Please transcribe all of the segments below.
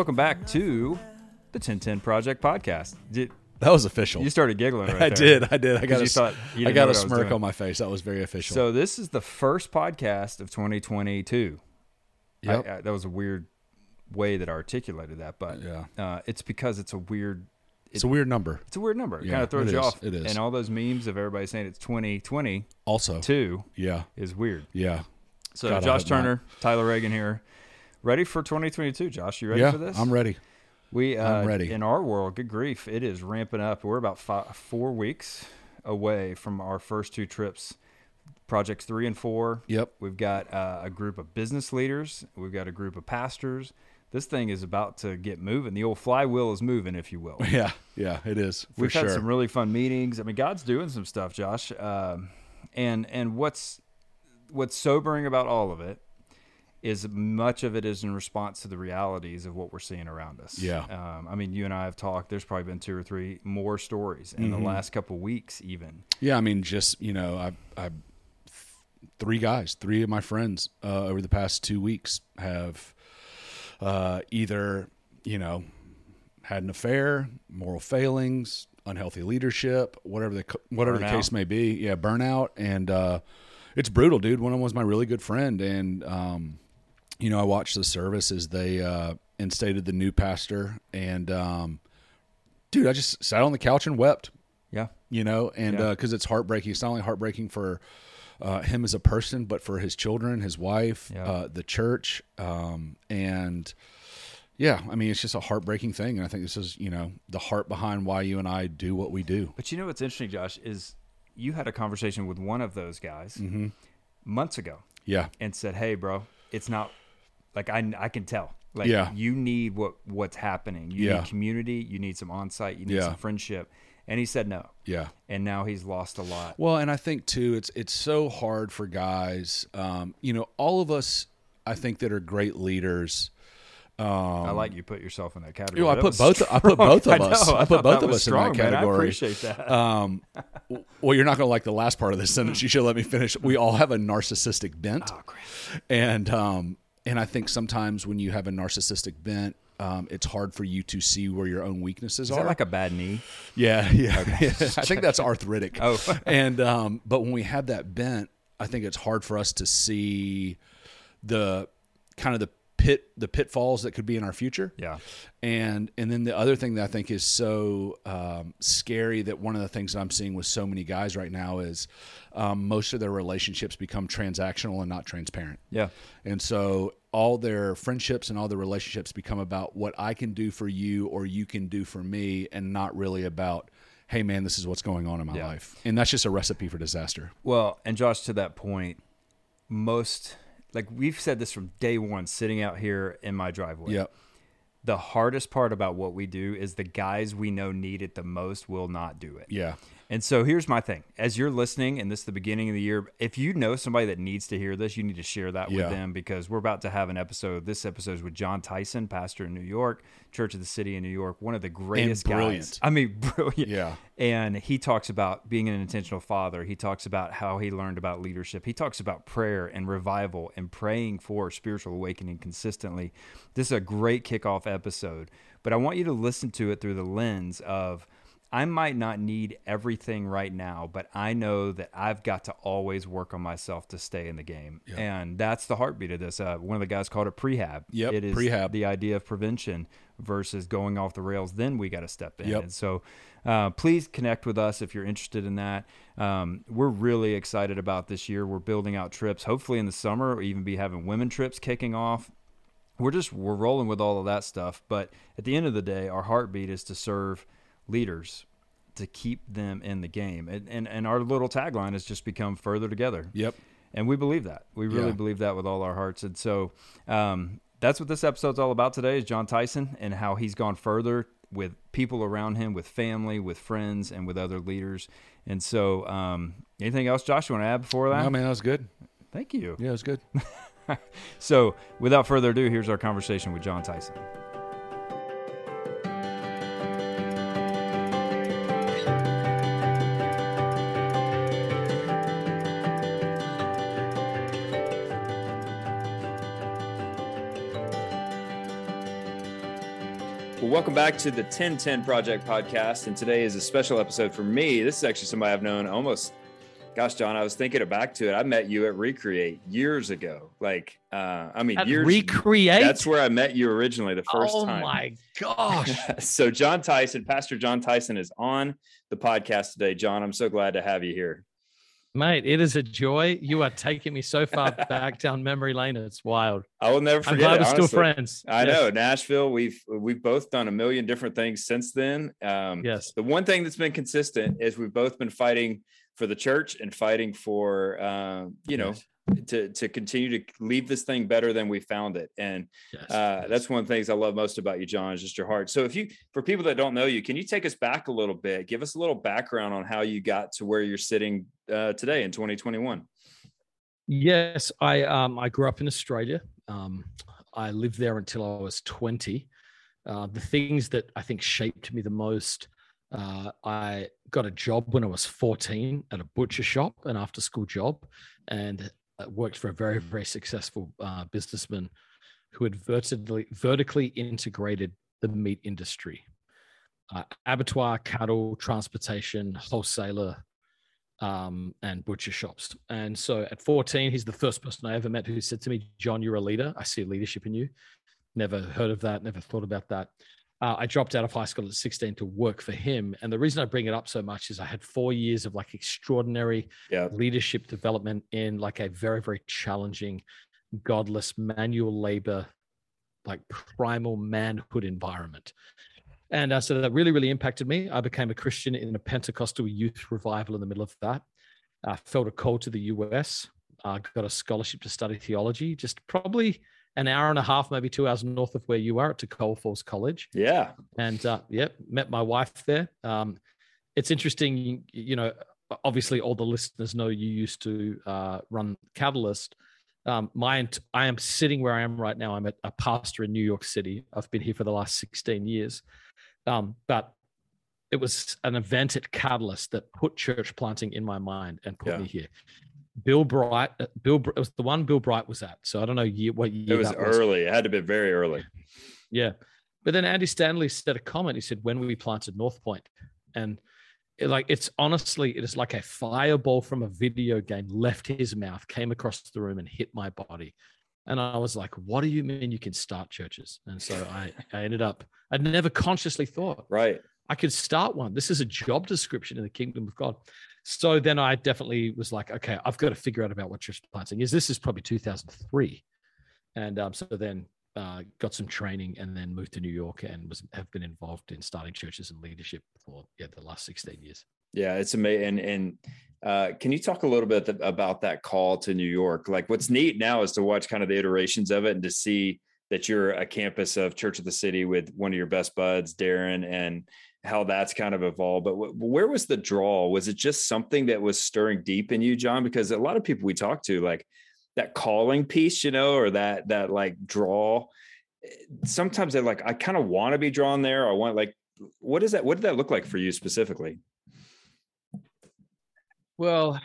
Welcome back to the 1010 Project Podcast. Did, That was official. you started giggling right I there. did. I did. I got you a, thought you I got know a what I was smirk on my face. That was very official. So this is the first podcast of 2022. I- Yep. I- that was a weird way that I articulated that, but Yeah. uh, it's because it's a weird it's a weird number. it's a weird number. It Yeah, kind of throws you is. off. It is. And all those memes of everybody saying it's 2022 Also, two. yeah, is weird. yeah, So God, Josh hope not. Turner, Tyler Reagan here. Ready for 2022, Josh? You ready yeah. for this? I'm ready. We uh, I'm ready. In our world, good grief, it is ramping up. We're about five, four weeks away from our first two trips, projects three and four. Yep. We've got uh, a group of business leaders. We've got a group of pastors. This thing is about to get moving. The old flywheel is moving, if you will. Yeah, yeah. It is for We've sure. had some really fun meetings. I mean, God's doing some stuff, Josh. Um, and and what's what's sobering about all of it is much of it is in response to the realities of what we're seeing around us. Yeah. Um, I mean, you and I have talked. There's probably been two or three more stories in Mm-hmm. the last couple of weeks, even. yeah, I mean, just you know, I, I, three guys, three of my friends uh, over the past two weeks have uh, either you know had an affair, moral failings, unhealthy leadership, whatever the whatever the case may be. Yeah, burnout, and uh, it's brutal, dude. One of them was my really good friend, and um, you know, I watched the service as they uh, instated the new pastor, and um, dude, I just sat on the couch and wept Yeah. you know, and Yeah. because it's heartbreaking. It's not only heartbreaking for uh, him as a person, but for his children, his wife, Yeah. uh, the church, um, and yeah, I mean, it's just a heartbreaking thing. And I think this is, you know, the heart behind why you and I do what we do. But you know what's interesting, Josh, is you had a conversation with one of those guys Mm-hmm. months ago. Yeah, and said, "Hey, bro, it's not like I I can tell. Like Yeah. you need what what's happening. You Yeah. need community. You need some on site. You need Yeah. some friendship." And he said no. yeah. And now he's lost a lot. Well, and I think too, it's it's so hard for guys. Um, you know, all of us, I think that are great leaders. I like you put yourself in that category. You know, I That put was both. I put both of I know. us. I, put both of us strong, in that man. category. I appreciate that. Um, well, you're not going to like the last part of this sentence. You should let me finish. We all have a narcissistic bent, oh, and um, and I think sometimes when you have a narcissistic bent, um, it's hard for you to see where your own weaknesses Is are. like a bad knee? yeah, yeah. I think that's arthritic. Oh. and um, but when we have that bent, I think it's hard for us to see the kind of the pit the pitfalls that could be in our future. Yeah. And and then the other thing that I think is so um, scary that one of the things that I'm seeing with so many guys right now is um, most of their relationships become transactional and not transparent. Yeah. And so all their friendships and all their relationships become about what I can do for you or you can do for me and not really about hey man this is what's going on in my Yeah. life. And that's just a recipe for disaster. Well, and Josh, to that point, most like we've said this from day one, sitting out here in my driveway. Yep. the hardest part about what we do is the guys we know need it the most will not do it. Yeah. And so here's my thing. As you're listening, and this is the beginning of the year, if you know somebody that needs to hear this, you need to share that Yeah. with them because we're about to have an episode. This episode is with Jon Tyson, pastor in New York, Church of the City in New York, one of the greatest guys. brilliant. I mean, brilliant. Yeah. And he talks about being an intentional father. He talks about how he learned about leadership. He talks about prayer and revival and praying for spiritual awakening consistently. This is a great kickoff episode, but I want you to listen to it through the lens of I might not need everything right now, but I know that I've got to always work on myself to stay in the game. And that's the heartbeat of this. Uh, one of the guys called it prehab. Yep, It is prehab. the idea of prevention versus going off the rails. Then we got to step in. Yep. And so uh, please connect with us if you're interested in that. Um, we're really excited about this year. We're building out trips, hopefully in the summer, or even be having women trips kicking off. We're just we're rolling with all of that stuff. But at the end of the day, our heartbeat is to serve leaders to keep them in the game. And and, and our little tagline has just become further together. Yep. And we believe that. We really Yeah. believe that with all our hearts. And so um, that's what this episode's all about today is Jon Tyson and how he's gone further with people around him, with family, with friends, and with other leaders. And so um, anything else, Josh, you want to add before that? No, man, that was good. Thank you. Yeah, it was good. So without further ado, here's our conversation with Jon Tyson. Welcome back to the 1010 Project podcast. And today is a special episode for me. This is actually somebody I've known almost, gosh, John, I was thinking back to it. I met you at Recreate years ago. Like, uh, I mean, At years. Recreate. That's where I met you originally the first oh time. Oh my gosh. so, Jon Tyson, Pastor Jon Tyson is on the podcast today. John, I'm so glad to have you here. Mate, it is a joy. You are taking me so far back down memory lane. It's wild. I will never forget. I'm glad it. we're still friends. I Yes. know Nashville. We've we've both done a million different things since then. Um, Yes. The one thing that's been consistent is we've both been fighting for the church and fighting for uh, you know. To to continue to leave this thing better than we found it. And Yes. uh, yes. that's one of the things I love most about you, John, is just your heart. So if you for people that don't know you, can you take us back a little bit? Give us a little background on how you got to where you're sitting uh, today in 2021. Yes, I um I grew up in Australia. Um, I lived there until I was 20. Uh, the things that I think shaped me the most, uh, I got a job when I was 14 at a butcher shop, an after school job, and worked for a very, very successful uh, businessman who had vertically, vertically integrated the meat industry. Uh, abattoir, cattle, transportation, wholesaler, um, and butcher shops. And so at 14, he's the first person I ever met who said to me, John, you're a leader. I see leadership in you. Never heard of that, never thought about that. Uh, I dropped out of high school at 16 to work for him. And the reason I bring it up so much is I had four years of like extraordinary Yeah. leadership development in like a very, very challenging, godless manual labor, like primal manhood environment. And uh, so that really, really impacted me. I became a Christian in a Pentecostal youth revival in the middle of that. I felt a call to the US. I got a scholarship to study theology, just probably an hour and a half, maybe two hours north of where you are at Toccoa Falls College Yeah. and uh, yep, met my wife there. Um, it's interesting, you, know. Obviously, all the listeners know you used to uh, run Catalyst. Um, my I am sitting where I am right now. I'm a, a pastor in New York City. I've been here for the last 16 years, um, but it was an event at Catalyst that put church planting in my mind and put Yeah. me here. Bill Bright, uh, Bill, it was the one Bill Bright was at. So I don't know year, what year It was was. early. It had to be very early. Yeah. But then Andy Stanley said a comment. He said, when we planted North Point. And it, like it's honestly, it is like a fireball from a video game left his mouth, came across the room and hit my body. And I was like, what do you mean you can start churches? And so I, I ended up, I'd never consciously thought Right. I could start one. This is a job description in the kingdom of God. So then I definitely was like, okay, I've got to figure out about what church planting is. This is probably 2003. And um, so then uh, got some training and then moved to New York and was have been involved in starting churches and leadership for yeah, the last 16 years. Yeah, it's amazing. And, and uh, can you talk a little bit th- about that call to New York? Like, what's neat now is to watch kind of the iterations of it and to see that you're a campus of Church of the City with one of your best buds, Darren, and how that's kind of evolved. But wh- where was the draw? Was it just something that was stirring deep in you, John? Because a lot of people we talk to, like that calling piece, you know, or that that like draw. eh, Sometimes they're like, I kind of want to be drawn there. I want like, what is that? What did that look like for you specifically? Well,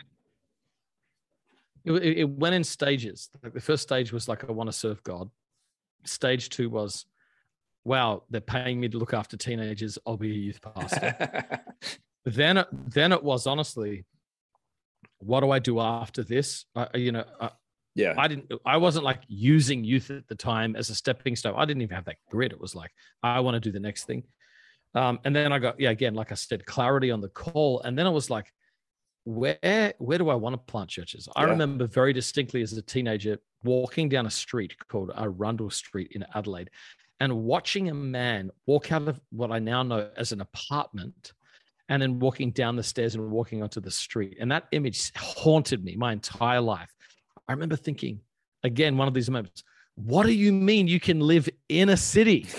it it went in stages. Like the first stage was like, I want to serve God. Stage two was, wow, they're paying me to look after teenagers. I'll be a youth pastor. then, it, then it was honestly, what do I do after this? I, you know, I, yeah. I didn't. I wasn't like using youth at the time as a stepping stone. I didn't even have that grit. It was like I want to do the next thing. Um, and then I got yeah, again, like I said, clarity on the call. And then I was like, where where do I want to plant churches? I Yeah. remember very distinctly as a teenager walking down a street called Arundel Street in Adelaide, and watching a man walk out of what I now know as an apartment. And then walking down the stairs and walking onto the street. And that image haunted me my entire life. I remember thinking, again, one of these moments, what do you mean you can live in a city?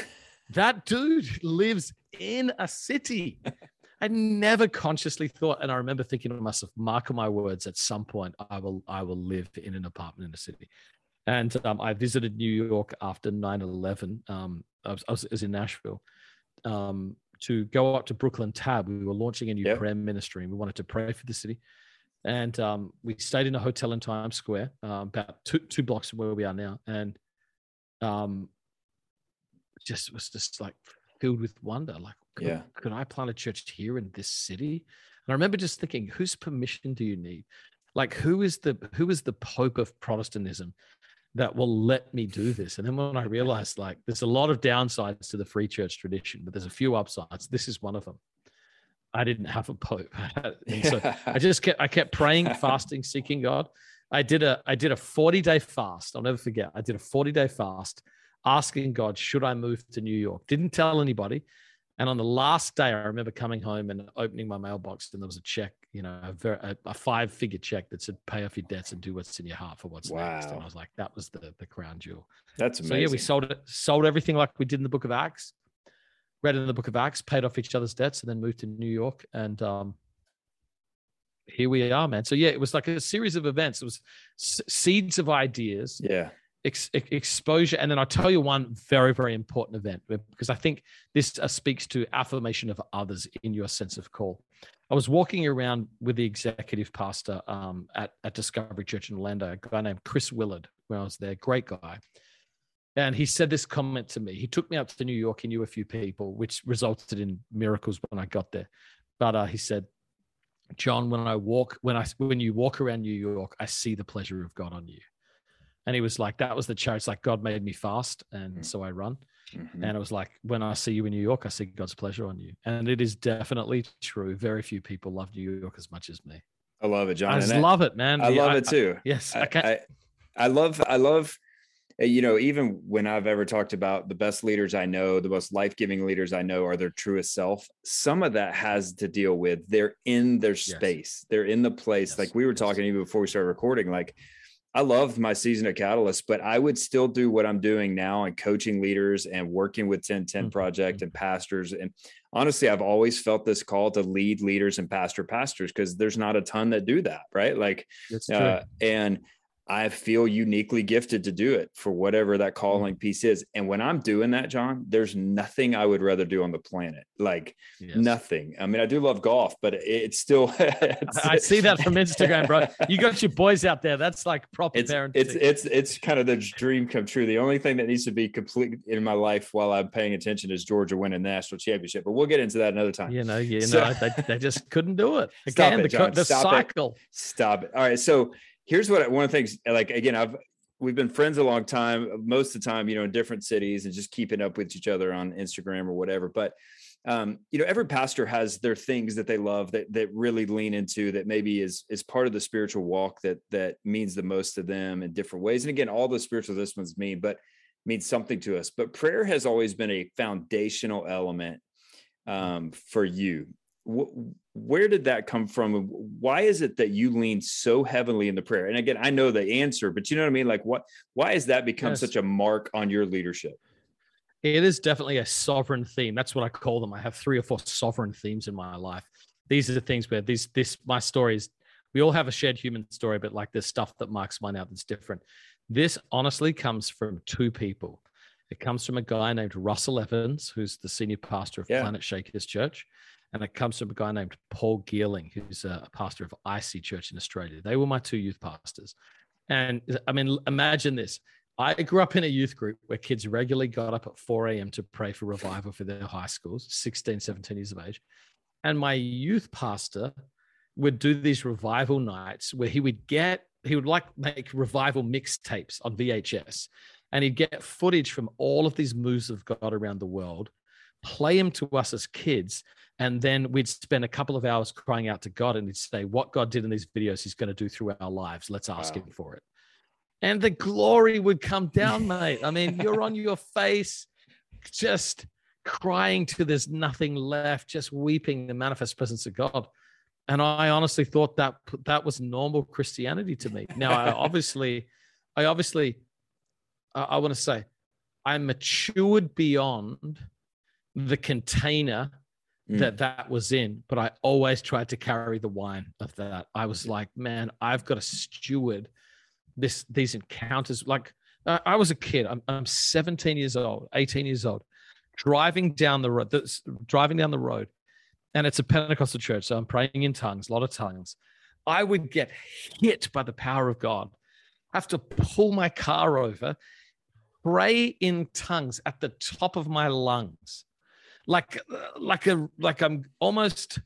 That dude lives in a city. I never consciously thought, and I remember thinking to myself, mark my words, at some point I will I will live in an apartment in a city. And um, I visited New York after 9-11. Um, I, was, I was- in Nashville um, to go up to Brooklyn Tab. We were launching a new Yep. prayer ministry and we wanted to pray for the city and um, we stayed in a hotel in Times Square, uh, about two two blocks from where we are now, and um, just was just like filled with wonder. Like, could, Yeah. could I plant a church here in this city? And I remember just thinking, whose permission do you need? Like, who is the who is the Pope of Protestantism that will let me do this? And then when I realized, like, there's a lot of downsides to the free church tradition, but there's a few upsides. This is one of them. I didn't have a pope, so I just kept I kept praying, fasting, seeking God. I did a I did a 40 day fast. I'll never forget. I did a 40 day fast asking God, should I move to New York? Didn't tell anybody. And on the last day, I remember coming home and opening my mailbox, and there was a check, you know, a, very, a, a five figure check that said, pay off your debts and do what's in your heart for what's next. And I was like, that was the, the crown jewel. That's amazing. So yeah, we sold it, sold everything like we did in the book of Acts, read in the book of Acts, paid off each other's debts, and then moved to New York. And um, here we are, man. So yeah, it was like a series of events. It was s- seeds of ideas, Yeah. Ex- ex- exposure, and then I'll tell you one very, very important event because I think this uh, speaks to affirmation of others in your sense of call. I was walking around with the executive pastor um, at at Discovery Church in Orlando, a guy named Chris Willard, when I was there, great guy. And he said this comment to me. He took me up to New York. He knew a few people, which resulted in miracles when I got there. But uh, he said, "John, when I walk, when I when you walk around New York, I see the pleasure of God on you." And he was like, "That was the church. Like God made me fast, and Mm. so I run." Mhm. And it was like, when I see you in New York, I see God's pleasure on you. And it is definitely true. Very few people love New York as much as me. I love it, John. I just love it, man. I love it too. yes, I, I. I, I love, I love, uh, you know, even when I've ever talked about the best leaders I know, the most life giving leaders I know are their truest self. Some of that has to deal with they're in their space, they're in the place. Yes, Like we were yes. talking even before we started recording, like, I loved my season at Catalyst, but I would still do what I'm doing now and coaching leaders and working with 1010 Mhm, Project and pastors. And honestly, I've always felt this call to lead leaders and pastor pastors because there's not a ton that do that, right? Like, uh, and I feel uniquely gifted to do it for whatever that calling mm-hmm. piece is. And when I'm doing that, John, there's nothing I would rather do on the planet. Like Yes. nothing. I mean, I do love golf, but it's still. it's, I see that from Instagram, bro. You got your boys out there. That's like proper It's, parenting. it's it's it's kind of the dream come true. The only thing that needs to be complete in my life while I'm paying attention is Georgia winning the national championship. But we'll get into that another time. you know, you So- know, they, they just couldn't do it. Stop Again, it, the, John. the Stop it. cycle. Stop it. All right. So here's what I- one of the things like again, I've we've been friends a long time, most of the time, you know, in different cities and just keeping up with each other on Instagram or whatever. But um, you know, every pastor has their things that they love that that really lean into that maybe is is part of the spiritual walk that that means the most to them in different ways. And again, all the spiritual disciplines mean, but means something to us. But prayer has always been a foundational element um, for you. Where did that come from? Why is it that you lean so heavily in the prayer? And again, I know the answer, but you know what I mean? Like what, why has that become Yes. such a mark on your leadership? It is definitely a sovereign theme. That's what I call them. I have three or four sovereign themes in my life. These are the things where these this my stories. We all have a shared human story, but like there's stuff that marks mine out that's different. This honestly comes from two people. It comes from a guy named Russell Evans, who's the senior pastor of Yeah. Planetshakers Church, and it comes from a guy named Paul Geerling, who's a pastor of IC Church in Australia. They were my two youth pastors. And I mean, imagine this. I grew up in a youth group where kids regularly got up at 4 a.m. to pray for revival for their high schools, 16, 17 years of age. And my youth pastor would do these revival nights where he would get, he would like make revival mixtapes on VHS. And he'd get footage from all of these moves of God around the world, play them to us as kids. And then we'd spend a couple of hours crying out to God and he'd say, What God did in these videos, he's going to do through our lives. Let's ask Wow. him for it and the glory would come down, mate. I mean, you're on your face, just crying till there's nothing left, just weeping the manifest presence of God. And I honestly thought that that was normal Christianity to me. Now, I obviously, I obviously, I, I want to say, I matured beyond the container Mm. that that was in, but I always tried to carry the wine of that. I was like, man, I've got to steward this these encounters. Like I I was a kid. I'm, I'm 17 years old, 18 years old, driving down the road, that's- driving down the road, and it's a Pentecostal church, so I'm praying in tongues, a lot of tongues. I would get hit by the power of God, I have to pull my car over, pray in tongues at the top of my lungs. Like like a like I'm almost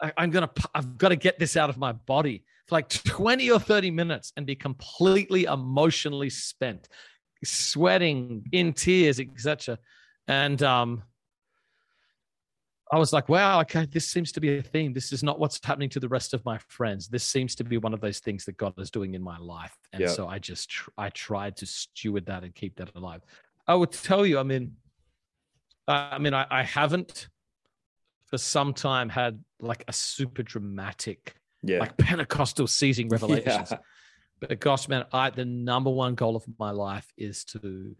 I, I'm gonna I've got to get this out of my body for like 20 or 30 minutes and be completely emotionally spent, sweating in tears, etc. And um I was like, wow, okay, this seems to be a theme. This is not what's happening to the rest of my friends. This seems to be one of those things that God is doing in my life. And yeah. so I just, I tried to steward that and keep that alive. I would tell you, I mean, I mean, I, I haven't for some time had like a super dramatic, yeah. like Pentecostal seizing revelations. yeah. But gosh, man, I the number one goal of my life is to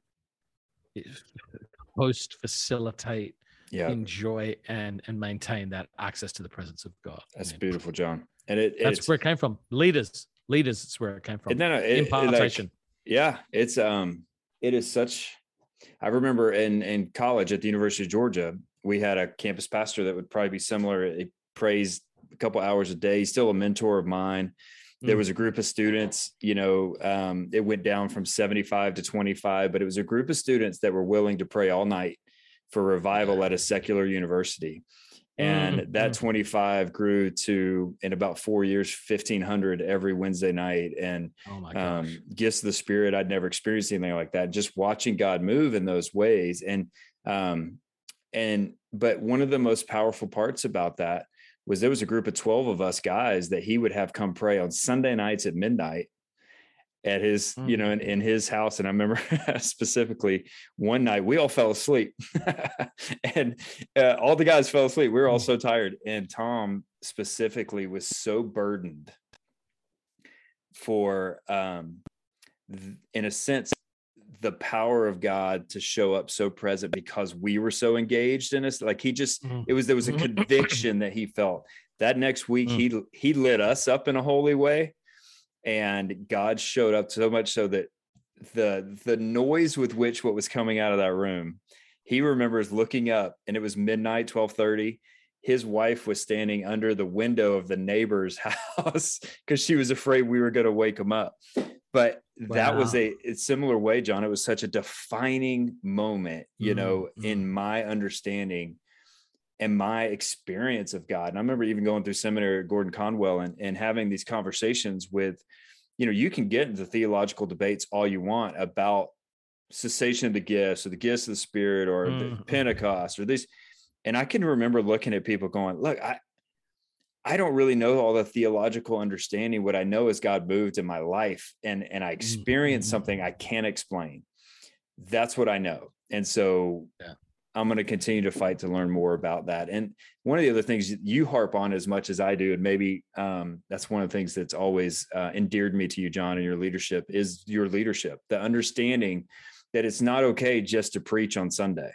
host, facilitate, yeah. enjoy, and and maintain that access to the presence of God. That's beautiful, John. And it that's where it came from. Leaders, leaders. It's where it came from. And then it, impartation. It like, yeah, it's um, it is such I remember in in college at the University of Georgia, we had a campus pastor that would probably be similar. He prays a couple hours a day. He's still a mentor of mine. There mm. was a group of students, you know, um, it went down from 75 to 25, but it was a group of students that were willing to pray all night for revival at a secular university and mm-hmm. that 25 grew to in about four years 1500 every wednesday night. And oh um, gifts of the spirit i'd never experienced anything like that. Just watching god move in those ways. And um and but one of the most powerful parts about that was there was a group of 12 of us guys that he would have come pray on sunday nights at midnight at his mm. you know in, in his house and i remember specifically one night we all fell asleep and uh, all the guys fell asleep we were all mm. so tired and tom specifically was so burdened for um th- in a sense the power of god to show up so present because we were so engaged in us like he just mm. it was there was a conviction that he felt that next week mm. he he lit us up in a holy way and God showed up so much so that the the noise with which what was coming out of that room, he remembers looking up and it was midnight, 1230. His wife was standing under the window of the neighbor's house because she was afraid we were going to wake him up. But wow. that was a, a, similar way, John. It was such a defining moment, you mm-hmm. know, in mm-hmm. my understanding and my experience of God. And I remember even going through seminary at Gordon Conwell and, and having these conversations with, you know, you can get into theological debates all you want about cessation of the gifts or the gifts of the spirit or mm-hmm. the Pentecost or these. And I can remember looking at people going, look, I, I don't really know all the theological understanding. What I know is God moved in my life and, and I experienced mm-hmm. something I can't explain. That's what I know. And so yeah. I'm going to continue to fight to learn more about that. And one of the other things you harp on as much as I do, and maybe um, that's one of the things that's always uh, endeared me to you, John, and your leadership is your leadership, the understanding that it's not okay just to preach on Sunday.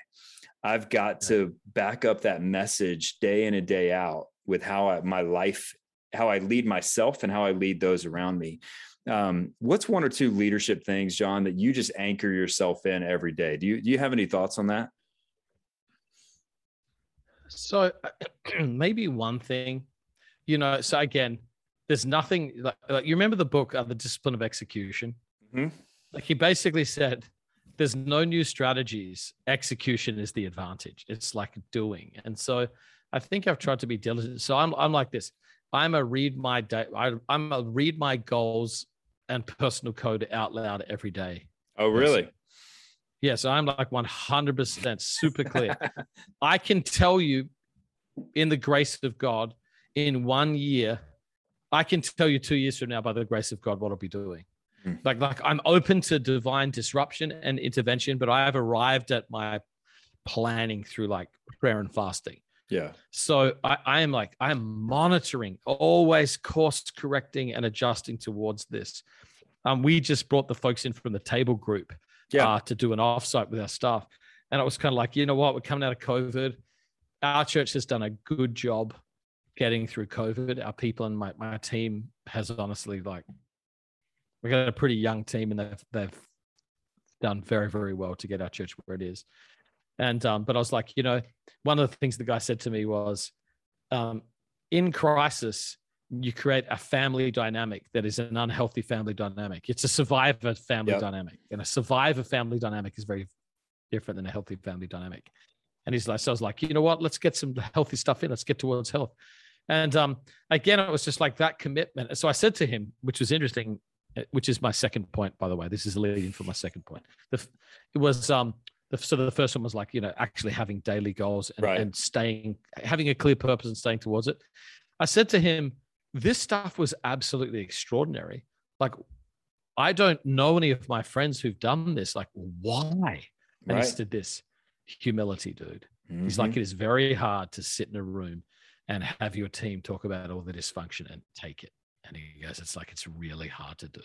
I've got to back up that message day in and day out with how I, my life, how I lead myself and how I lead those around me. Um, what's one or two leadership things, John, that you just anchor yourself in every day? Do you do you have any thoughts on that? So maybe one thing, you know, so again, there's nothing like, like you remember the book, uh, The Discipline of Execution? Mm-hmm. Like he basically said, there's no new strategies. Execution is the advantage. It's like doing. And so I think I've tried to be diligent. So I'm, I'm like this. I'm a read my day. I, I'm a read my goals and personal code out loud every day. Oh, really? Yes, I'm like 100% super clear. I can tell you in the grace of God, in one year, I can tell you two years from now, by the grace of God, what I'll be doing. Mm. Like, like I'm open to divine disruption and intervention, but I have arrived at my planning through like prayer and fasting. Yeah. So I, I am like, I am monitoring, always course correcting and adjusting towards this. Um, we just brought the folks in from the table group yeah. Uh, to do an offsite with our staff. And it was kind of like, you know what, we're coming out of COVID. Our church has done a good job getting through COVID. Our people and my, my team has honestly like we got a pretty young team and they've they've done very, very well to get our church where it is. And um, but I was like, you know, one of the things the guy said to me was, um, in crisis, you create a family dynamic that is an unhealthy family dynamic. It's a survivor family yep. dynamic, and a survivor family dynamic is very different than a healthy family dynamic. And he's like, so I was like, you know what? Let's get some healthy stuff in. Let's get towards health. And um, again, it was just like that commitment. So I said to him, which was interesting, uh, which is my second point, by the way. This is leading for my second point. The, it was um, the, so the first one was like you know actually having daily goals and, Right. and staying, having a clear purpose and staying towards it. I said to him, this stuff was absolutely extraordinary. Like, I don't know any of my friends who've done this. Like, why? And Right. he said this humility, dude. He's Mhm. like, it is very hard to sit in a room and have your team talk about all the dysfunction and take it. And he goes, it's like, it's really hard to do.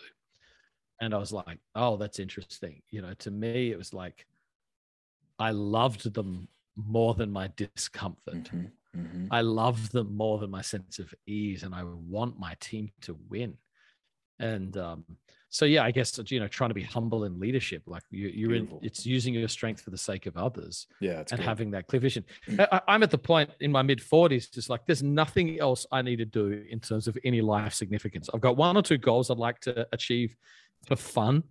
And I was like, oh, that's interesting. You know, to me, it was like, I loved them more than my discomfort. Mhm. Mhm. I love them more than my sense of ease, and I want my team to win. And um, so, yeah, I guess you know, trying to be humble in leadership, like you, you're in, it's using your strength for the sake of others Yeah, and good. having that clear vision. I, I- I'm at the point in my mid 40s, just like there's nothing else I need to do in terms of any life significance. I've got one or two goals I'd like to achieve for fun,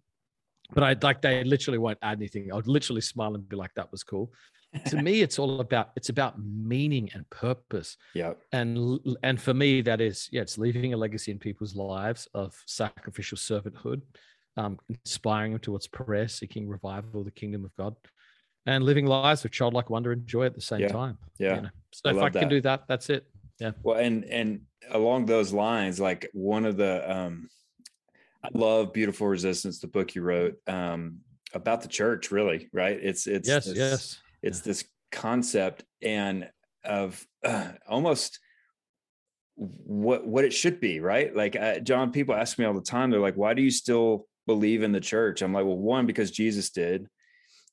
but I like they literally won't add anything. I'd literally smile and be like, "That was cool." To me, it's all about it's about meaning and purpose yeah. and and for me that is yeah it's leaving a legacy in people's lives of sacrificial servanthood um, inspiring them towards prayer seeking revival of the kingdom of god and living lives of childlike wonder and joy at the same Yeah. time Yeah. you know? so I if i can that. do that that's it yeah Well, and and along those lines, like one of the um I love Beautiful Resistance, the book you wrote um about the church, really, right? It's it's yes this- yes it's this concept and of uh, almost what what it should be right? Like uh, john people ask me all the time they're like why do you still believe in the church? I'm like well one because jesus did.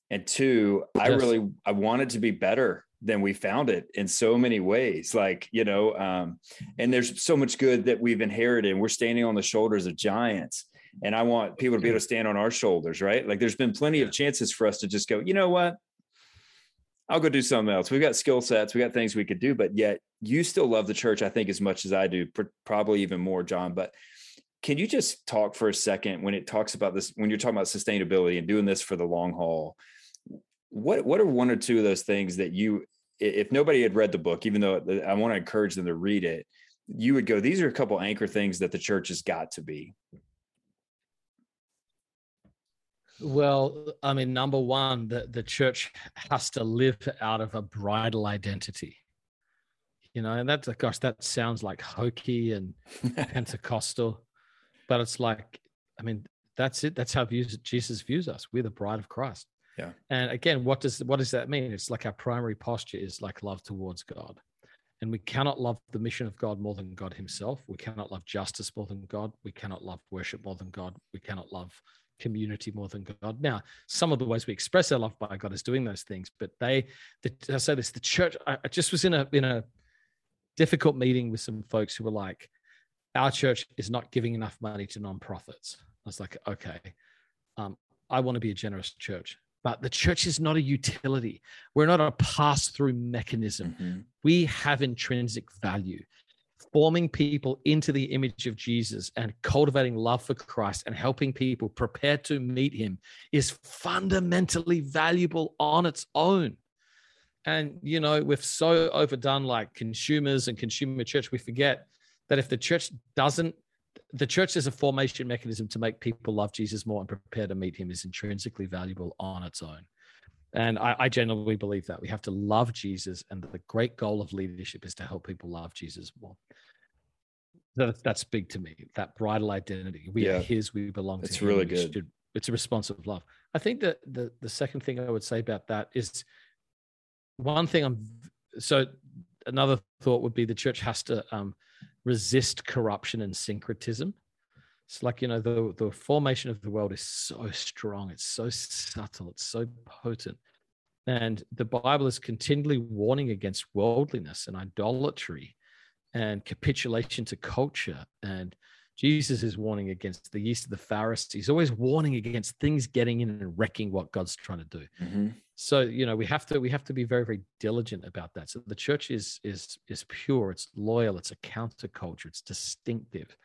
And two i really i want it to be better than we found it in so many ways. Like you know um and there's so much good that we've inherited and we're standing on the shoulders of giants. And i want people to be able to stand on our shoulders right? Like there's been plenty of chances for us to just go you know what I'll go do something else. We've got skill sets, we got things we could do, but yet you still love the church, I think, as much as I do, pr- probably even more, John. But can you just talk for a second when it talks about this, when you're talking about sustainability and doing this for the long haul? What what are one or two of those things that you, if nobody had read the book, even though I want to encourage them to read it, you would go, these are a couple anchor things that the church has got to be. Well i mean number one the, the church has to live out of a bridal identity you know and that's gosh that sounds like hokey and Pentecostal, but it's like, I mean, that's it. That's how views, Jesus views us. We're the bride of Christ. Yeah. And again, what does what does that mean? It's like our primary posture is like love towards God. And we cannot love the mission of God more than God Himself. We cannot love justice more than God. We cannot love worship more than God. We cannot love community more than God. Now, some of the ways we express our love by God is doing those things, but they, the, I say this, the church. I, I just was in a in a difficult meeting with some folks who were like, our church is not giving enough money to nonprofits. I was like, okay, um, I want to be a generous church, but the church is not a utility. We're not a pass through mechanism. Mhm. We have intrinsic value. Forming people into the image of Jesus and cultivating love for Christ and helping people prepare to meet him is fundamentally valuable on its own. And, you know, we've so overdone like consumers and consumer church, we forget that if the church doesn't, the church is a formation mechanism to make people love Jesus more and prepare to meet him is intrinsically valuable on its own. And I, I genuinely believe that we have to love Jesus, and the great goal of leadership is to help people love Jesus more. That, that's big to me. That bridal identity. We Yeah. are His. We belong to It's Him. really good. should- it's a response of love. I think that the the second thing I would say about that is one thing. I'm so another thought would be the church has to um, resist corruption and syncretism. It's like you know the the formation of the world is so strong. It's so subtle. It's so potent. And the Bible is continually warning against worldliness and idolatry and capitulation to culture. And Jesus is warning against the yeast of the Pharisees. Always warning against things getting in and wrecking what God's trying to do. Mhm. So you know we have to we have to be very very diligent about that. So the church is is is pure. It's loyal. It's a counterculture. It's distinctive.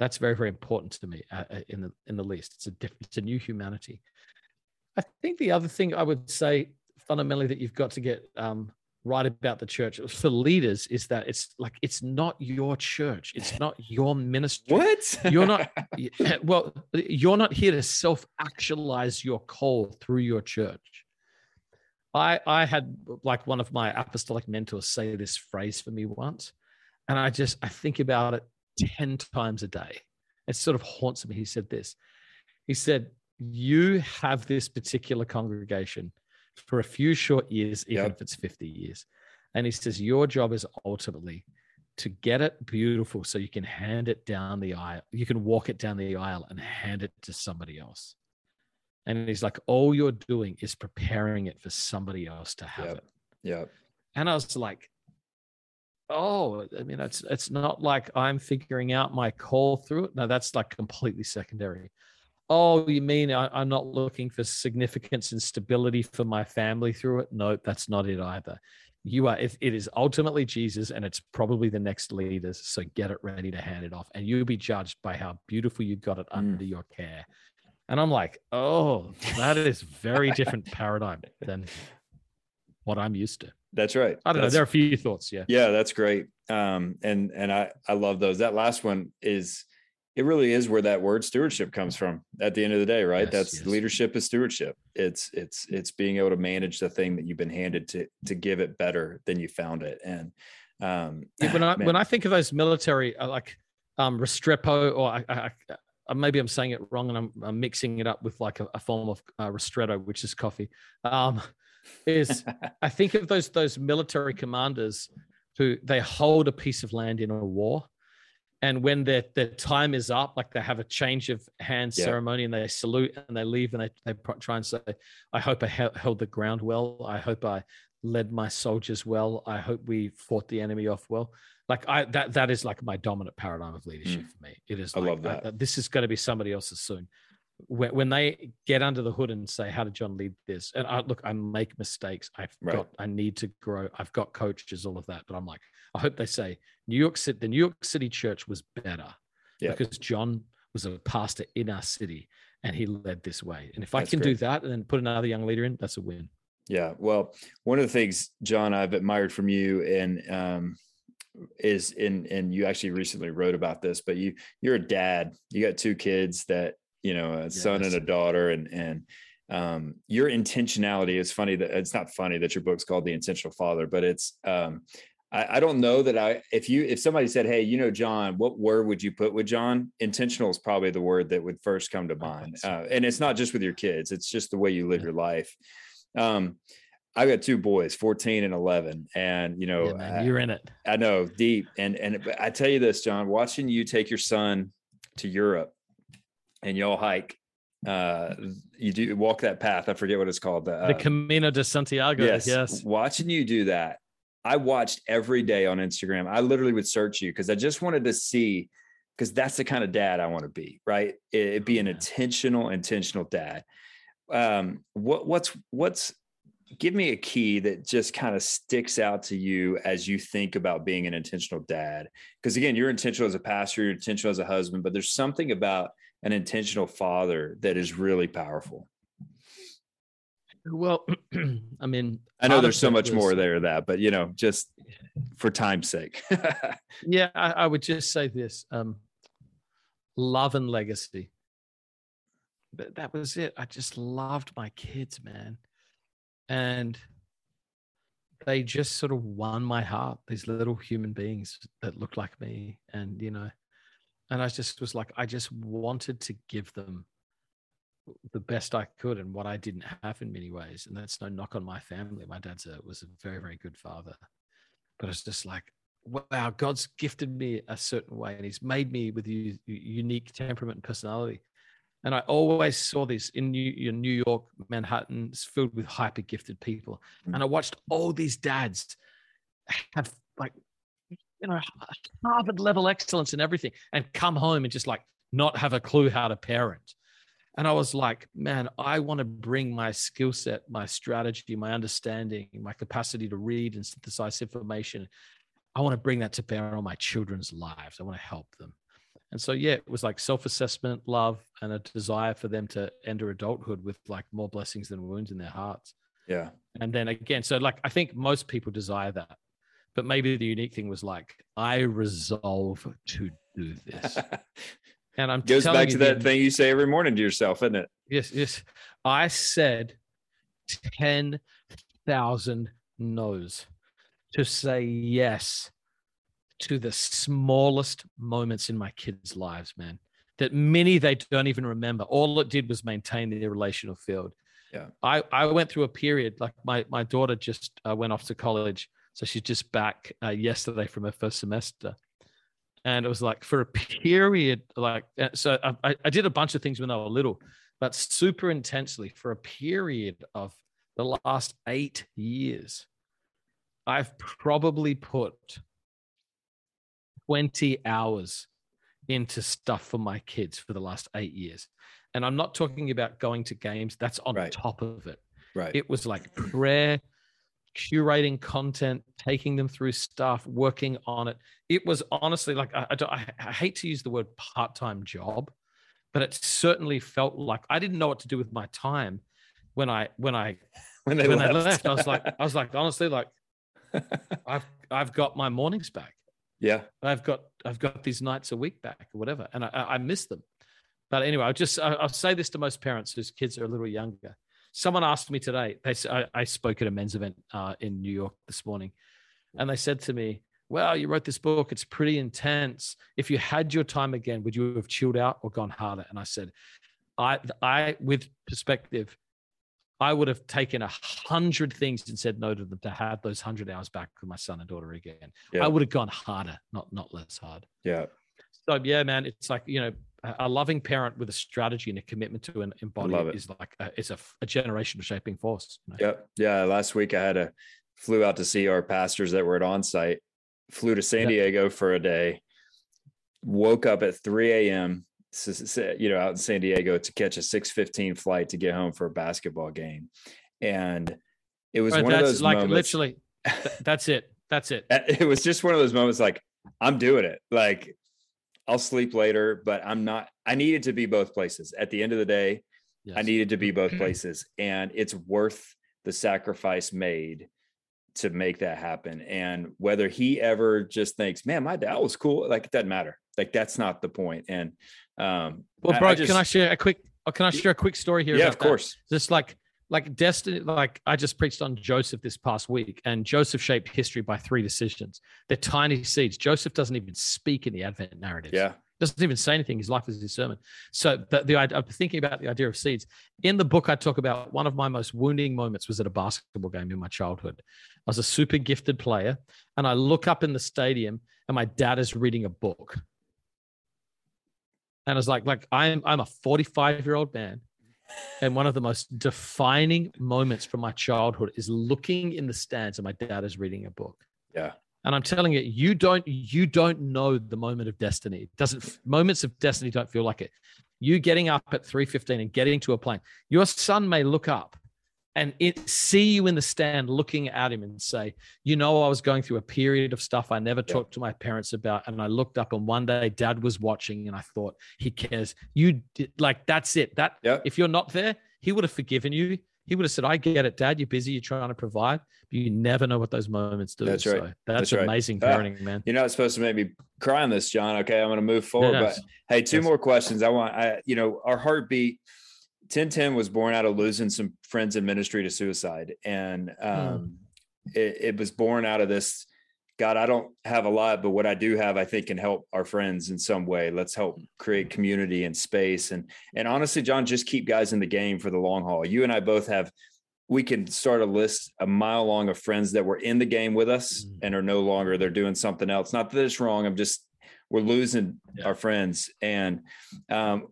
That's very very important to me uh, uh, in the in the least. It's a diff- it's a new humanity. I think the other thing I would say fundamentally that you've got to get um, right about the church for leaders is that it's like it's not your church it's not your ministry what you're not well you're not here to self actualize your call through your church i i had like one of my apostolic mentors say this phrase for me once and i just i think about it 10 times a day it sort of haunts me he said this he said you have this particular congregation for a few short years, even yep. if it's 50 years. And he says, Your job is ultimately to get it beautiful so you can hand it down the aisle. You can walk it down the aisle and hand it to somebody else. And he's like, All you're doing is preparing it for somebody else to have yep. it. Yeah. And I was like, Oh, I mean, it's it's not like I'm figuring out my call through it. No, that's like completely secondary oh, you mean I, am not looking for significance and stability for my family through it? No, that's not it either. You are, if it is ultimately Jesus and it's probably the next leaders. So get it ready to hand it off. And you'll be judged by how beautiful you got it mm. under your care. And I'm like, oh, that is very different paradigm than what I'm used to. That's right. I don't that's, know. There are a few thoughts. Yeah. Yeah, that's great. Um, and and I I love those. That last one is it really is where that word stewardship comes from at the end of the day right yes, that's yes. leadership is stewardship it's it's it's being able to manage the thing that you've been handed to to give it better than you found it and um when i man. when i think of those military uh, like um restrepo or I, I, I, maybe i'm saying it wrong and i'm, I'm mixing it up with like a, a form of uh, ristretto which is coffee um is i think of those those military commanders who they hold a piece of land in a war and when their their time is up like they have a change of hands yeah. ceremony and they salute and they leave and they, they try and say i hope i held the ground well. I hope i led my soldiers well. I hope we fought the enemy off well. Like i that that is like my dominant paradigm of leadership mm. for me. It is i like, love that. I, this is going to be somebody else's soon when, when they get under the hood and say how did john lead this and i look i make mistakes i've right. got i need to grow i've got coaches all of that but i'm like I hope they say New York City, the New York City church was better yep. because John was a pastor in our city and he led this way. And if that's I can great. do that and then put another young leader in, that's a win. Yeah. Well, one of the things, John, I've admired from you and, um, is in and you actually recently wrote about this but you you're a dad you got two kids that you know a yes. son and a daughter and and um, your intentionality is funny that it's not funny that your book's called the intentional father but it's um, I, I, don't know that I if you if somebody said, Hey, you know, John, what word would you put with John? Intentional is probably the word that would first come to mind. Uh, and it's not just with your kids, it's just the way you live yeah. your life. Um, I've got two boys, 14 and 11. And, you know, yeah, man, you're in it. I know deep. And, and I tell you this, John, watching you take your son to Europe and y'all hike, uh, you do walk that path. I forget what it's called. The, uh, the Camino de Santiago. Yes, yes. Watching you do that I watched every day on Instagram. I literally would search you because I just wanted to see because that's the kind of dad I want to be, right? It, it be an intentional, intentional dad. Um, what what's what's give me a key that just kind of sticks out to you as you think about being an intentional dad because again you're intentional as a pastor you're intentional as a husband but there's something about an intentional father that is really powerful well, I mean, I know there's so much was, more there that, but you know, just for time's sake. yeah, I, I, would just say this: um, love and legacy. But that was it. I just loved my kids, man, and they just sort of won my heart. These little human beings that looked like me, and you know, and I just was like, I just wanted to give them the best I could and what I didn't have in many ways. And that's no knock on my family. My dad's a, was a very, very good father. But it's just like, wow, God's gifted me a certain way and he's made me with a unique temperament and personality. And I always saw this in New, in New York, Manhattan, it's filled with hyper gifted people. Mm. And I watched all these dads have like, you know, Harvard level excellence in everything and come home and just like not have a clue how to parent and I was like, man, I want to bring my skill set, my strategy, my understanding, my capacity to read and synthesize information. I want to bring that to bear on my children's lives. I want to help them. And so, yeah, it was like self assessment, love, and a desire for them to enter adulthood with like more blessings than wounds in their hearts. Yeah. And then again, so like I think most people desire that. But maybe the unique thing was like, I resolve to do this. And I'm Goes back to that thing you say every morning to yourself, isn't it? Yes, yes. I said 10,000 no's to say yes to the smallest moments in my kids' lives, man. That many they don't even remember. All it did was maintain the relational field. Yeah. I, I went through a period like my, my daughter just uh, went off to college. So she's just back uh, yesterday from her first semester. And it was like for a period, like, uh, so I- I, I did a bunch of things when they were little, but super intensely for a period of the last eight years. I've probably put 20 hours into stuff for my kids for the last eight years. And I'm not talking about going to games, that's on Right. top of it. Right. It was like prayer, curating content, taking them through stuff, working on it. It was honestly like I, I, don't- I, I hate to use the word part-time job, but it certainly felt like I didn't know what to do with my time when I when I when they when left. I left. I was like I was like honestly like I've I've got my mornings back. yeah. I've got I've got these nights a week back or whatever, and I, I I miss them. But anyway, I'll just I- I'll say this to most parents whose kids are a little younger. Someone asked me today. They I, I spoke at a men's event uh, in New York this morning, and they said to me, "Well, you wrote this book. It's pretty intense. If you had your time again, would you have chilled out or gone harder?" And I said, "I I with perspective." I would have taken a hundred things and said no to them to have those hundred hours back with my son and daughter again. Yeah. I would have gone harder, not not less hard. Yeah. So yeah, man, it's like you know, a loving parent with a strategy and a commitment to an embody is like a, it's a, a generation shaping force. you know? Yep. Yeah. Last week I had a flew out to see our pastors that were at on site, flew to San Yeah. Diego for a day, woke up at 3 a.m. You know, out in San Diego to catch a 6:15 flight to get home for a basketball game, and it was Right, one of those like moments. literally, th- that's it. That's it. it was just one of those moments like i'm doing it like i'll sleep later but i'm not i needed to be both places at the end of the day i needed to be both places and it's worth the sacrifice made to make that happen and whether he ever just thinks man my dad was cool like it doesn't matter like that's not the point. and um Well, bro, I can just- I share a quick? oh, Can I share a quick story here? yeah of that? course Just like like destiny, like I just preached on Joseph this past week, and Joseph shaped history by three decisions. They're tiny seeds. Joseph doesn't even speak in the Advent narrative. yeah doesn't even say anything. His life is his sermon. So the, the I'm thinking about the idea of seeds. In the book, I talk about one of my most wounding moments was at a basketball game in my childhood. I was a super gifted player, and I look up in the stadium, and my dad is reading a book. And I was like, like I'm I'm a 45 year old man, and one of the most defining moments from my childhood is looking in the stands, and my dad is reading a book. yeah And I'm telling you, you don't you don't know the moment of destiny. It doesn't moments of destiny don't feel like it. You getting up at 3:15 and getting to a plane. Your son may look up and it see you in the stand looking at him and say, "You know, I was going through a period of stuff I never Yeah. talked to my parents about and I looked up and one day dad was watching and I thought, he cares. You did, like that's it. That Yep. if you're not there, he would have forgiven you. He would have said, I get it, dad. You're busy. You're trying to provide. But you never know what those moments do. That's right. So that's, That's right. amazing Ah, parenting, man. You're not supposed to make me cry on this, Jon. Okay, I'm going to move forward. Yes. But hey, two Yes. more questions. I want, I, you know, our heartbeat. 1010 was born out of losing some friends in ministry to suicide, and um, it, it was born out of this. God, I don't have a lot, but what I do have, I think, can help our friends in some way. Let's help create community and space, and and honestly, Jon, just keep guys in the game for the long haul. You and I both have we can start a list a mile long of friends that were in the game with us Mhm. and are no longer they're doing something else not that it's wrong i'm just we're losing Yeah. our friends and um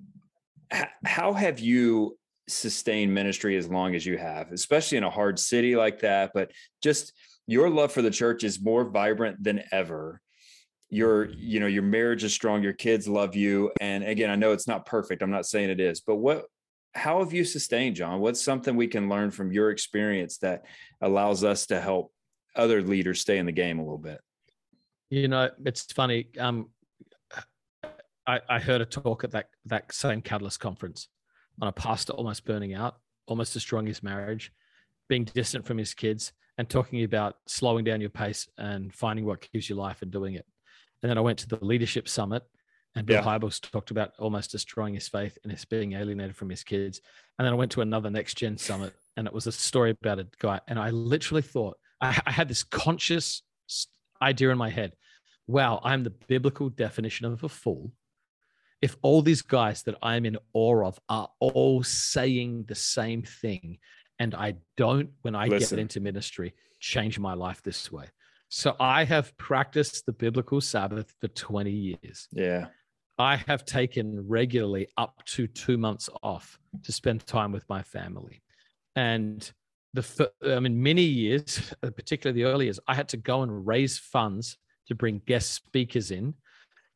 how have you sustained ministry as long as you have especially in a hard city like that? But just your love for the church is more vibrant than ever. Your you know your marriage is strong your kids love you and again i know it's not perfect i'm not saying it is but what how have you sustained jon? What's something we can learn from your experience that allows us to help other leaders stay in the game a little bit? You know, it's funny. Um, I, I heard a talk at that that same Catalyst conference on a pastor almost burning out, almost destroying his marriage, being distant from his kids and talking about slowing down your pace and finding what gives you life and doing it. And then I went to the leadership summit and Bill Yeah. Hybels talked about almost destroying his faith and his being alienated from his kids. And then I went to another next gen summit and it was a story about a guy. And I literally thought, I, I had this conscious idea in my head wow, I'm the biblical definition of a fool. If all these guys that I'm in awe of are all saying the same thing, and I don't, when I Listen. get into ministry, change my life this way. So I have practiced the biblical Sabbath for 20 years. Yeah. I have taken regularly up to two months off to spend time with my family. And the, I mean, many years, particularly the early years, I had to go and raise funds to bring guest speakers in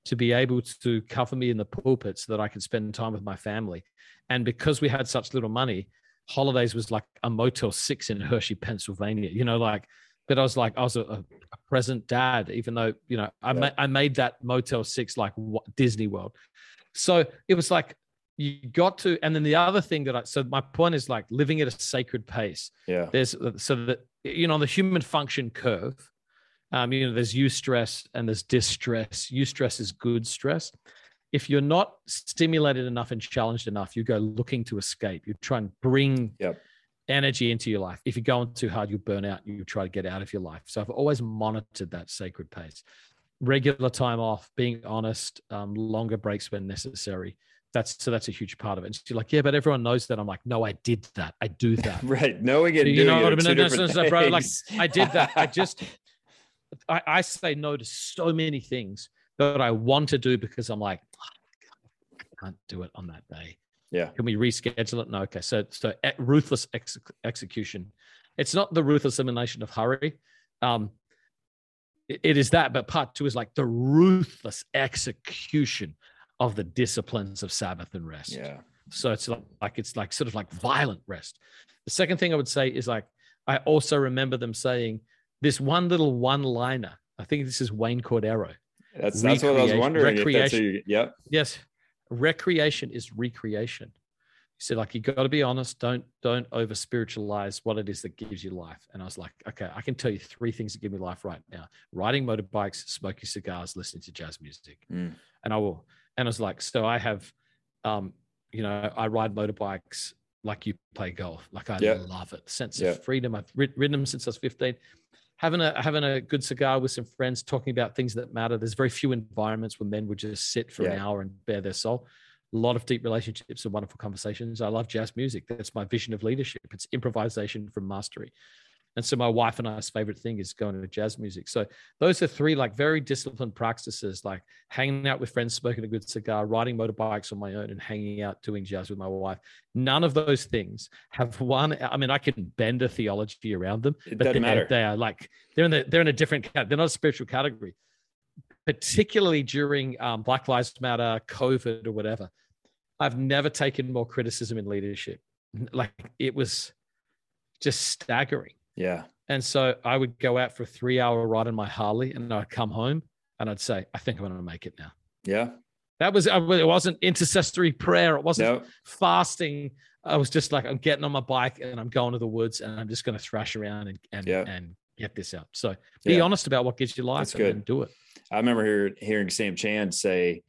to be able to cover me in the pulpit so that I could spend time with my family. And because we had such little money, holidays was like a Motel Six in Hershey, Pennsylvania. You know, like, but I was like, I was a, a present dad, even though you know I Yeah. ma- I made that Motel Six like what, Disney World. So it was like you got to, and then the other thing that I so my point is like living at a sacred pace Yeah. there's uh, so that you know on the human function curve um, you know there's eustress and there's distress. Eustress is good stress. If you're not stimulated enough and challenged enough you go looking to escape. You try and bring Yep. energy into your life. If you're going too hard you burn out you try to get out of your life. So i've always monitored that sacred pace. Regular time off being honest um, longer breaks when necessary. That's so that's a huge part of it. And she's like yeah but everyone knows that. I'm like no i did that. I do that. Right. Knowing and You know what I mean? No, no, no, bro, like. I did that. I just, I, I say no to so many things that I want to do because I'm like, "Ah, I can't do it on that day. Yeah. Can we reschedule it? No. Okay. So, so ruthless ex- execution. It's not the ruthless elimination of hurry. Um, it- it is that, but part two is like the ruthless execution of the disciplines of Sabbath and rest. Yeah. So it's like, like it's like sort of like violent rest. The second thing I would say is like I also remember them saying this one little one liner. I think this is Wayne Cordeiro. That's that's what I was wondering. If that's who recreation. you, yep. Yes, recreation is recreation. He said like you got to be honest. Don't don't over spiritualize what it is that gives you life. And I was like, okay, I can tell you three things that give me life right now: riding motorbikes, smoking cigars, listening to jazz music Mm. and I will. And I was like, so I have, um, you know, I ride motorbikes like you play golf. Like I Yeah. love it. Sense Yeah. of freedom. I've rid- ridden them since I was 15. Having a having a good cigar with some friends, talking about things that matter. There's very few environments where men would just sit for an hour and bare their soul. A lot of deep relationships and wonderful conversations. I love jazz music. That's my vision of leadership. It's improvisation from mastery. And so my wife and I's favorite thing is going to jazz music. So those are three like very disciplined practices, like hanging out with friends, smoking a good cigar, riding motorbikes on my own, and hanging out doing jazz with my wife. None of those things have one. I mean, I can bend a theology around them, It but they, they are like they're in the, they're in a different. They're not a spiritual category. Particularly during um, Black Lives Matter, COVID, or whatever, I've never taken more criticism in leadership. Like it was just staggering. Yeah. And so I would go out for a three hour ride in my Harley and I'd come home and I'd say, I think I'm going to make it now. Yeah. That was, it wasn't intercessory prayer. It wasn't No. fasting. I was just like, I'm getting on my bike and I'm going to the woods and I'm just going to thrash around and, and, Yeah. and get this out. So be Yeah. honest about what gives you life That's and good. do it. I remember hear, hearing Sam Chand say,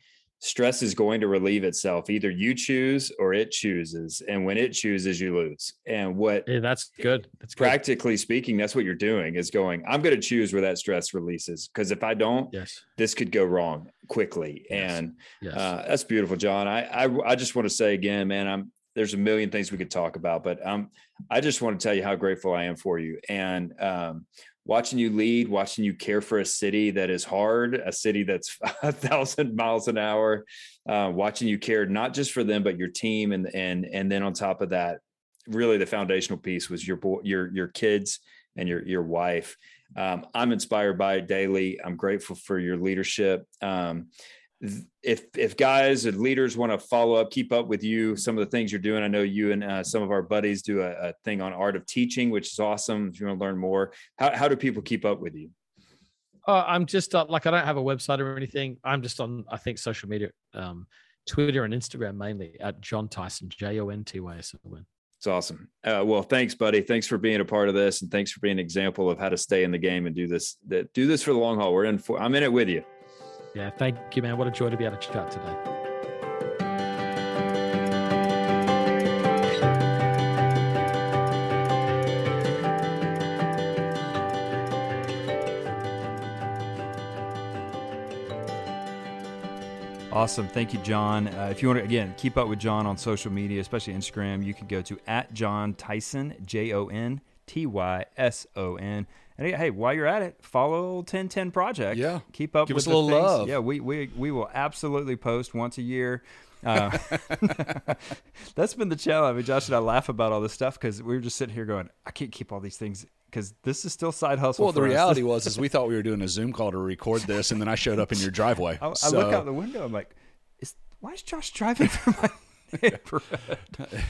stress is going to relieve itself. Either you choose or it chooses. And when it chooses, you lose. And what Yeah, that's good. That's good. practically speaking, that's what you're doing is going, I'm going to choose where that stress releases. Because if I don't, Yes. this could go wrong quickly. Yes. And Yes. uh, that's beautiful, Jon. I, I I just want to say again, man, I'm there's a million things we could talk about, but um, I just want to tell you how grateful I am for you and um, watching you lead, watching you care for a city that is hard, a city that's a thousand miles an hour, uh, watching you care not just for them but your team, and and and then on top of that, really the foundational piece was your boy, your your kids and your your wife. Um, I'm inspired by it daily. I'm grateful for your leadership. Um, if if guys and leaders want to follow up, keep up with you, some of the things you're doing. I know you and uh, some of our buddies do a, a thing on art of teaching, which is awesome. If you want to learn more, how how do people keep up with you? Uh, I'm just uh, like I don't have a website or anything. I'm just on I think social media, um, Twitter and Instagram mainly at Jon Tyson J O N T Y S O N. It's awesome. Uh, well, thanks, buddy. Thanks for being a part of this, and thanks for being an example of how to stay in the game and do this. That do this for the long haul. We're in. For, I'm in it with you. Yeah, thank you, man. What a joy to be able to chat today. Awesome. Thank you, Jon. Uh, if you want to, again, keep up with Jon on social media, especially Instagram, you can go to at Jon Tyson, J O N T Y S O N. And hey, while you're at it, follow 1010 Project. Yeah. Keep up Give with us a the little things. love. Yeah, we, we, we will absolutely post once a year. Uh, that's been the challenge. I mean, Josh and I laugh about all this stuff because we were just sitting here going, I can't keep all these things because this is still side hustle. Well, the reality was is we thought we were doing a Zoom call to record this, and then I showed up in your driveway. I, I look out the window. I'm like, is why is Josh driving through my neighborhood?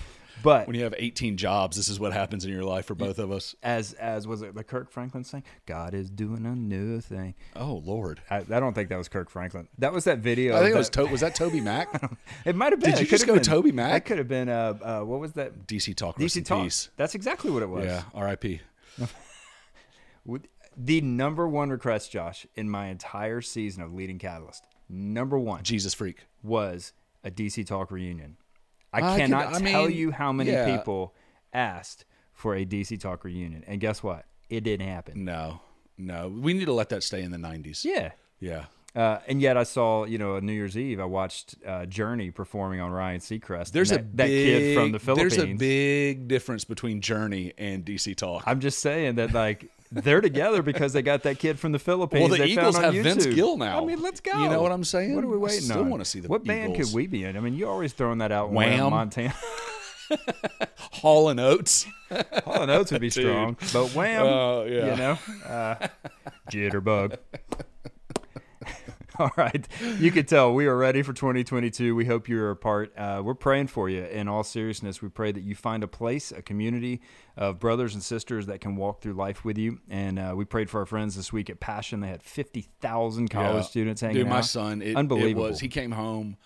But when you have 18 jobs, this is what happens in your life for both of us. as as was it the Kirk Franklin saying, God is doing a new thing. Oh Lord, I, I don't think that was Kirk Franklin. That was that video. I think of it was to- was that Toby Mac? It might have been. Did you just go been- Toby Mac? That could have been. Uh, uh, what was that? DC Talk, DC Talk. peace. That's exactly what it was. Yeah, R.I.P. The number one request, Josh, in my entire season of leading Catalyst, number one Jesus freak. was a DC Talk reunion. I cannot I tell mean, you how many yeah. people asked for a DC Talk reunion, and guess what? It didn't happen. No, no, we need to let that stay in the 90s. Yeah. yeah. Uh, and yet I saw, you know, on New Year's Eve, I watched uh, Journey performing on Ryan Seacrest. There's and a that, that kid from the Philippines. There's a big difference between Journey and DC Talk. I'm just saying that like they're together because they got that kid from the Philippines. well, the they Eagles have Vince YouTube. Gill now. I mean, let's go. You know what I'm saying? What are we waiting I still on? wanna see the What band could we be in? I mean, you're always throwing that out. Wham. Wham, Montana. Hall and Oates. Hall and Oates would be Dude. strong, but Wham, Oh, yeah. you know, uh, jitterbug. All right, you can tell we are ready for 2022. We hope you're a part. Uh, we're praying for you. In all seriousness, we pray that you find a place, a community of brothers and sisters that can walk through life with you. And uh, we prayed for our friends this week at Passion. They had 50,000 college Yeah. students hanging Dude, out. Dude, my son, it, Unbelievable. It was. He came home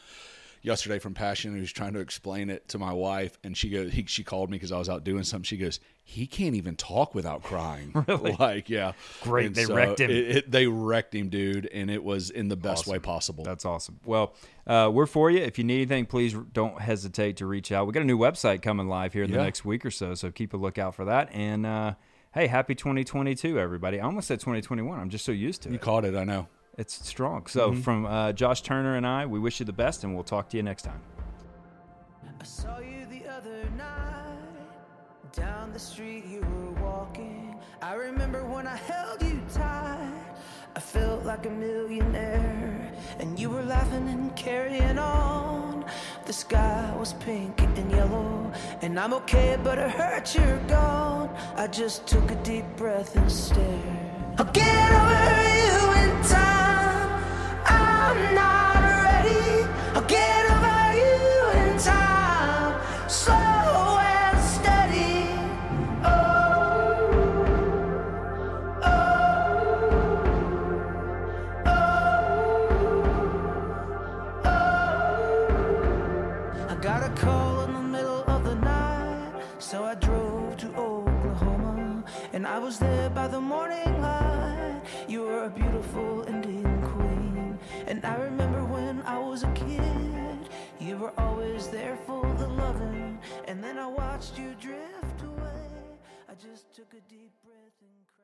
yesterday from Passion. He was trying to explain it to my wife, and she goes, he, she called me because I was out doing something. She goes, he can't even talk without crying. Really? Like, yeah, Great, And they wrecked him. It, it, they wrecked him, dude, and it was in the best way possible. That's awesome. Well, uh, we're for you. If you need anything, please don't hesitate to reach out. We got a new website coming live here in the next week or so, so keep a lookout for that. And uh, hey, happy 2022, everybody! I almost said 2021. I'm just so used to you it. You caught it, I know. It's strong. So from uh, Josh Turner and I, we wish you the best, and we'll talk to you next time. I saw you the other night down the street you were walking. I remember when I held you tight. I felt like a millionaire, and you were laughing and carrying on. The sky was pink and yellow, and I'm okay, but it hurts you're gone. I just took a deep breath and stared. I'll get over you time. I'm not watched you drift away. I just took a deep breath and.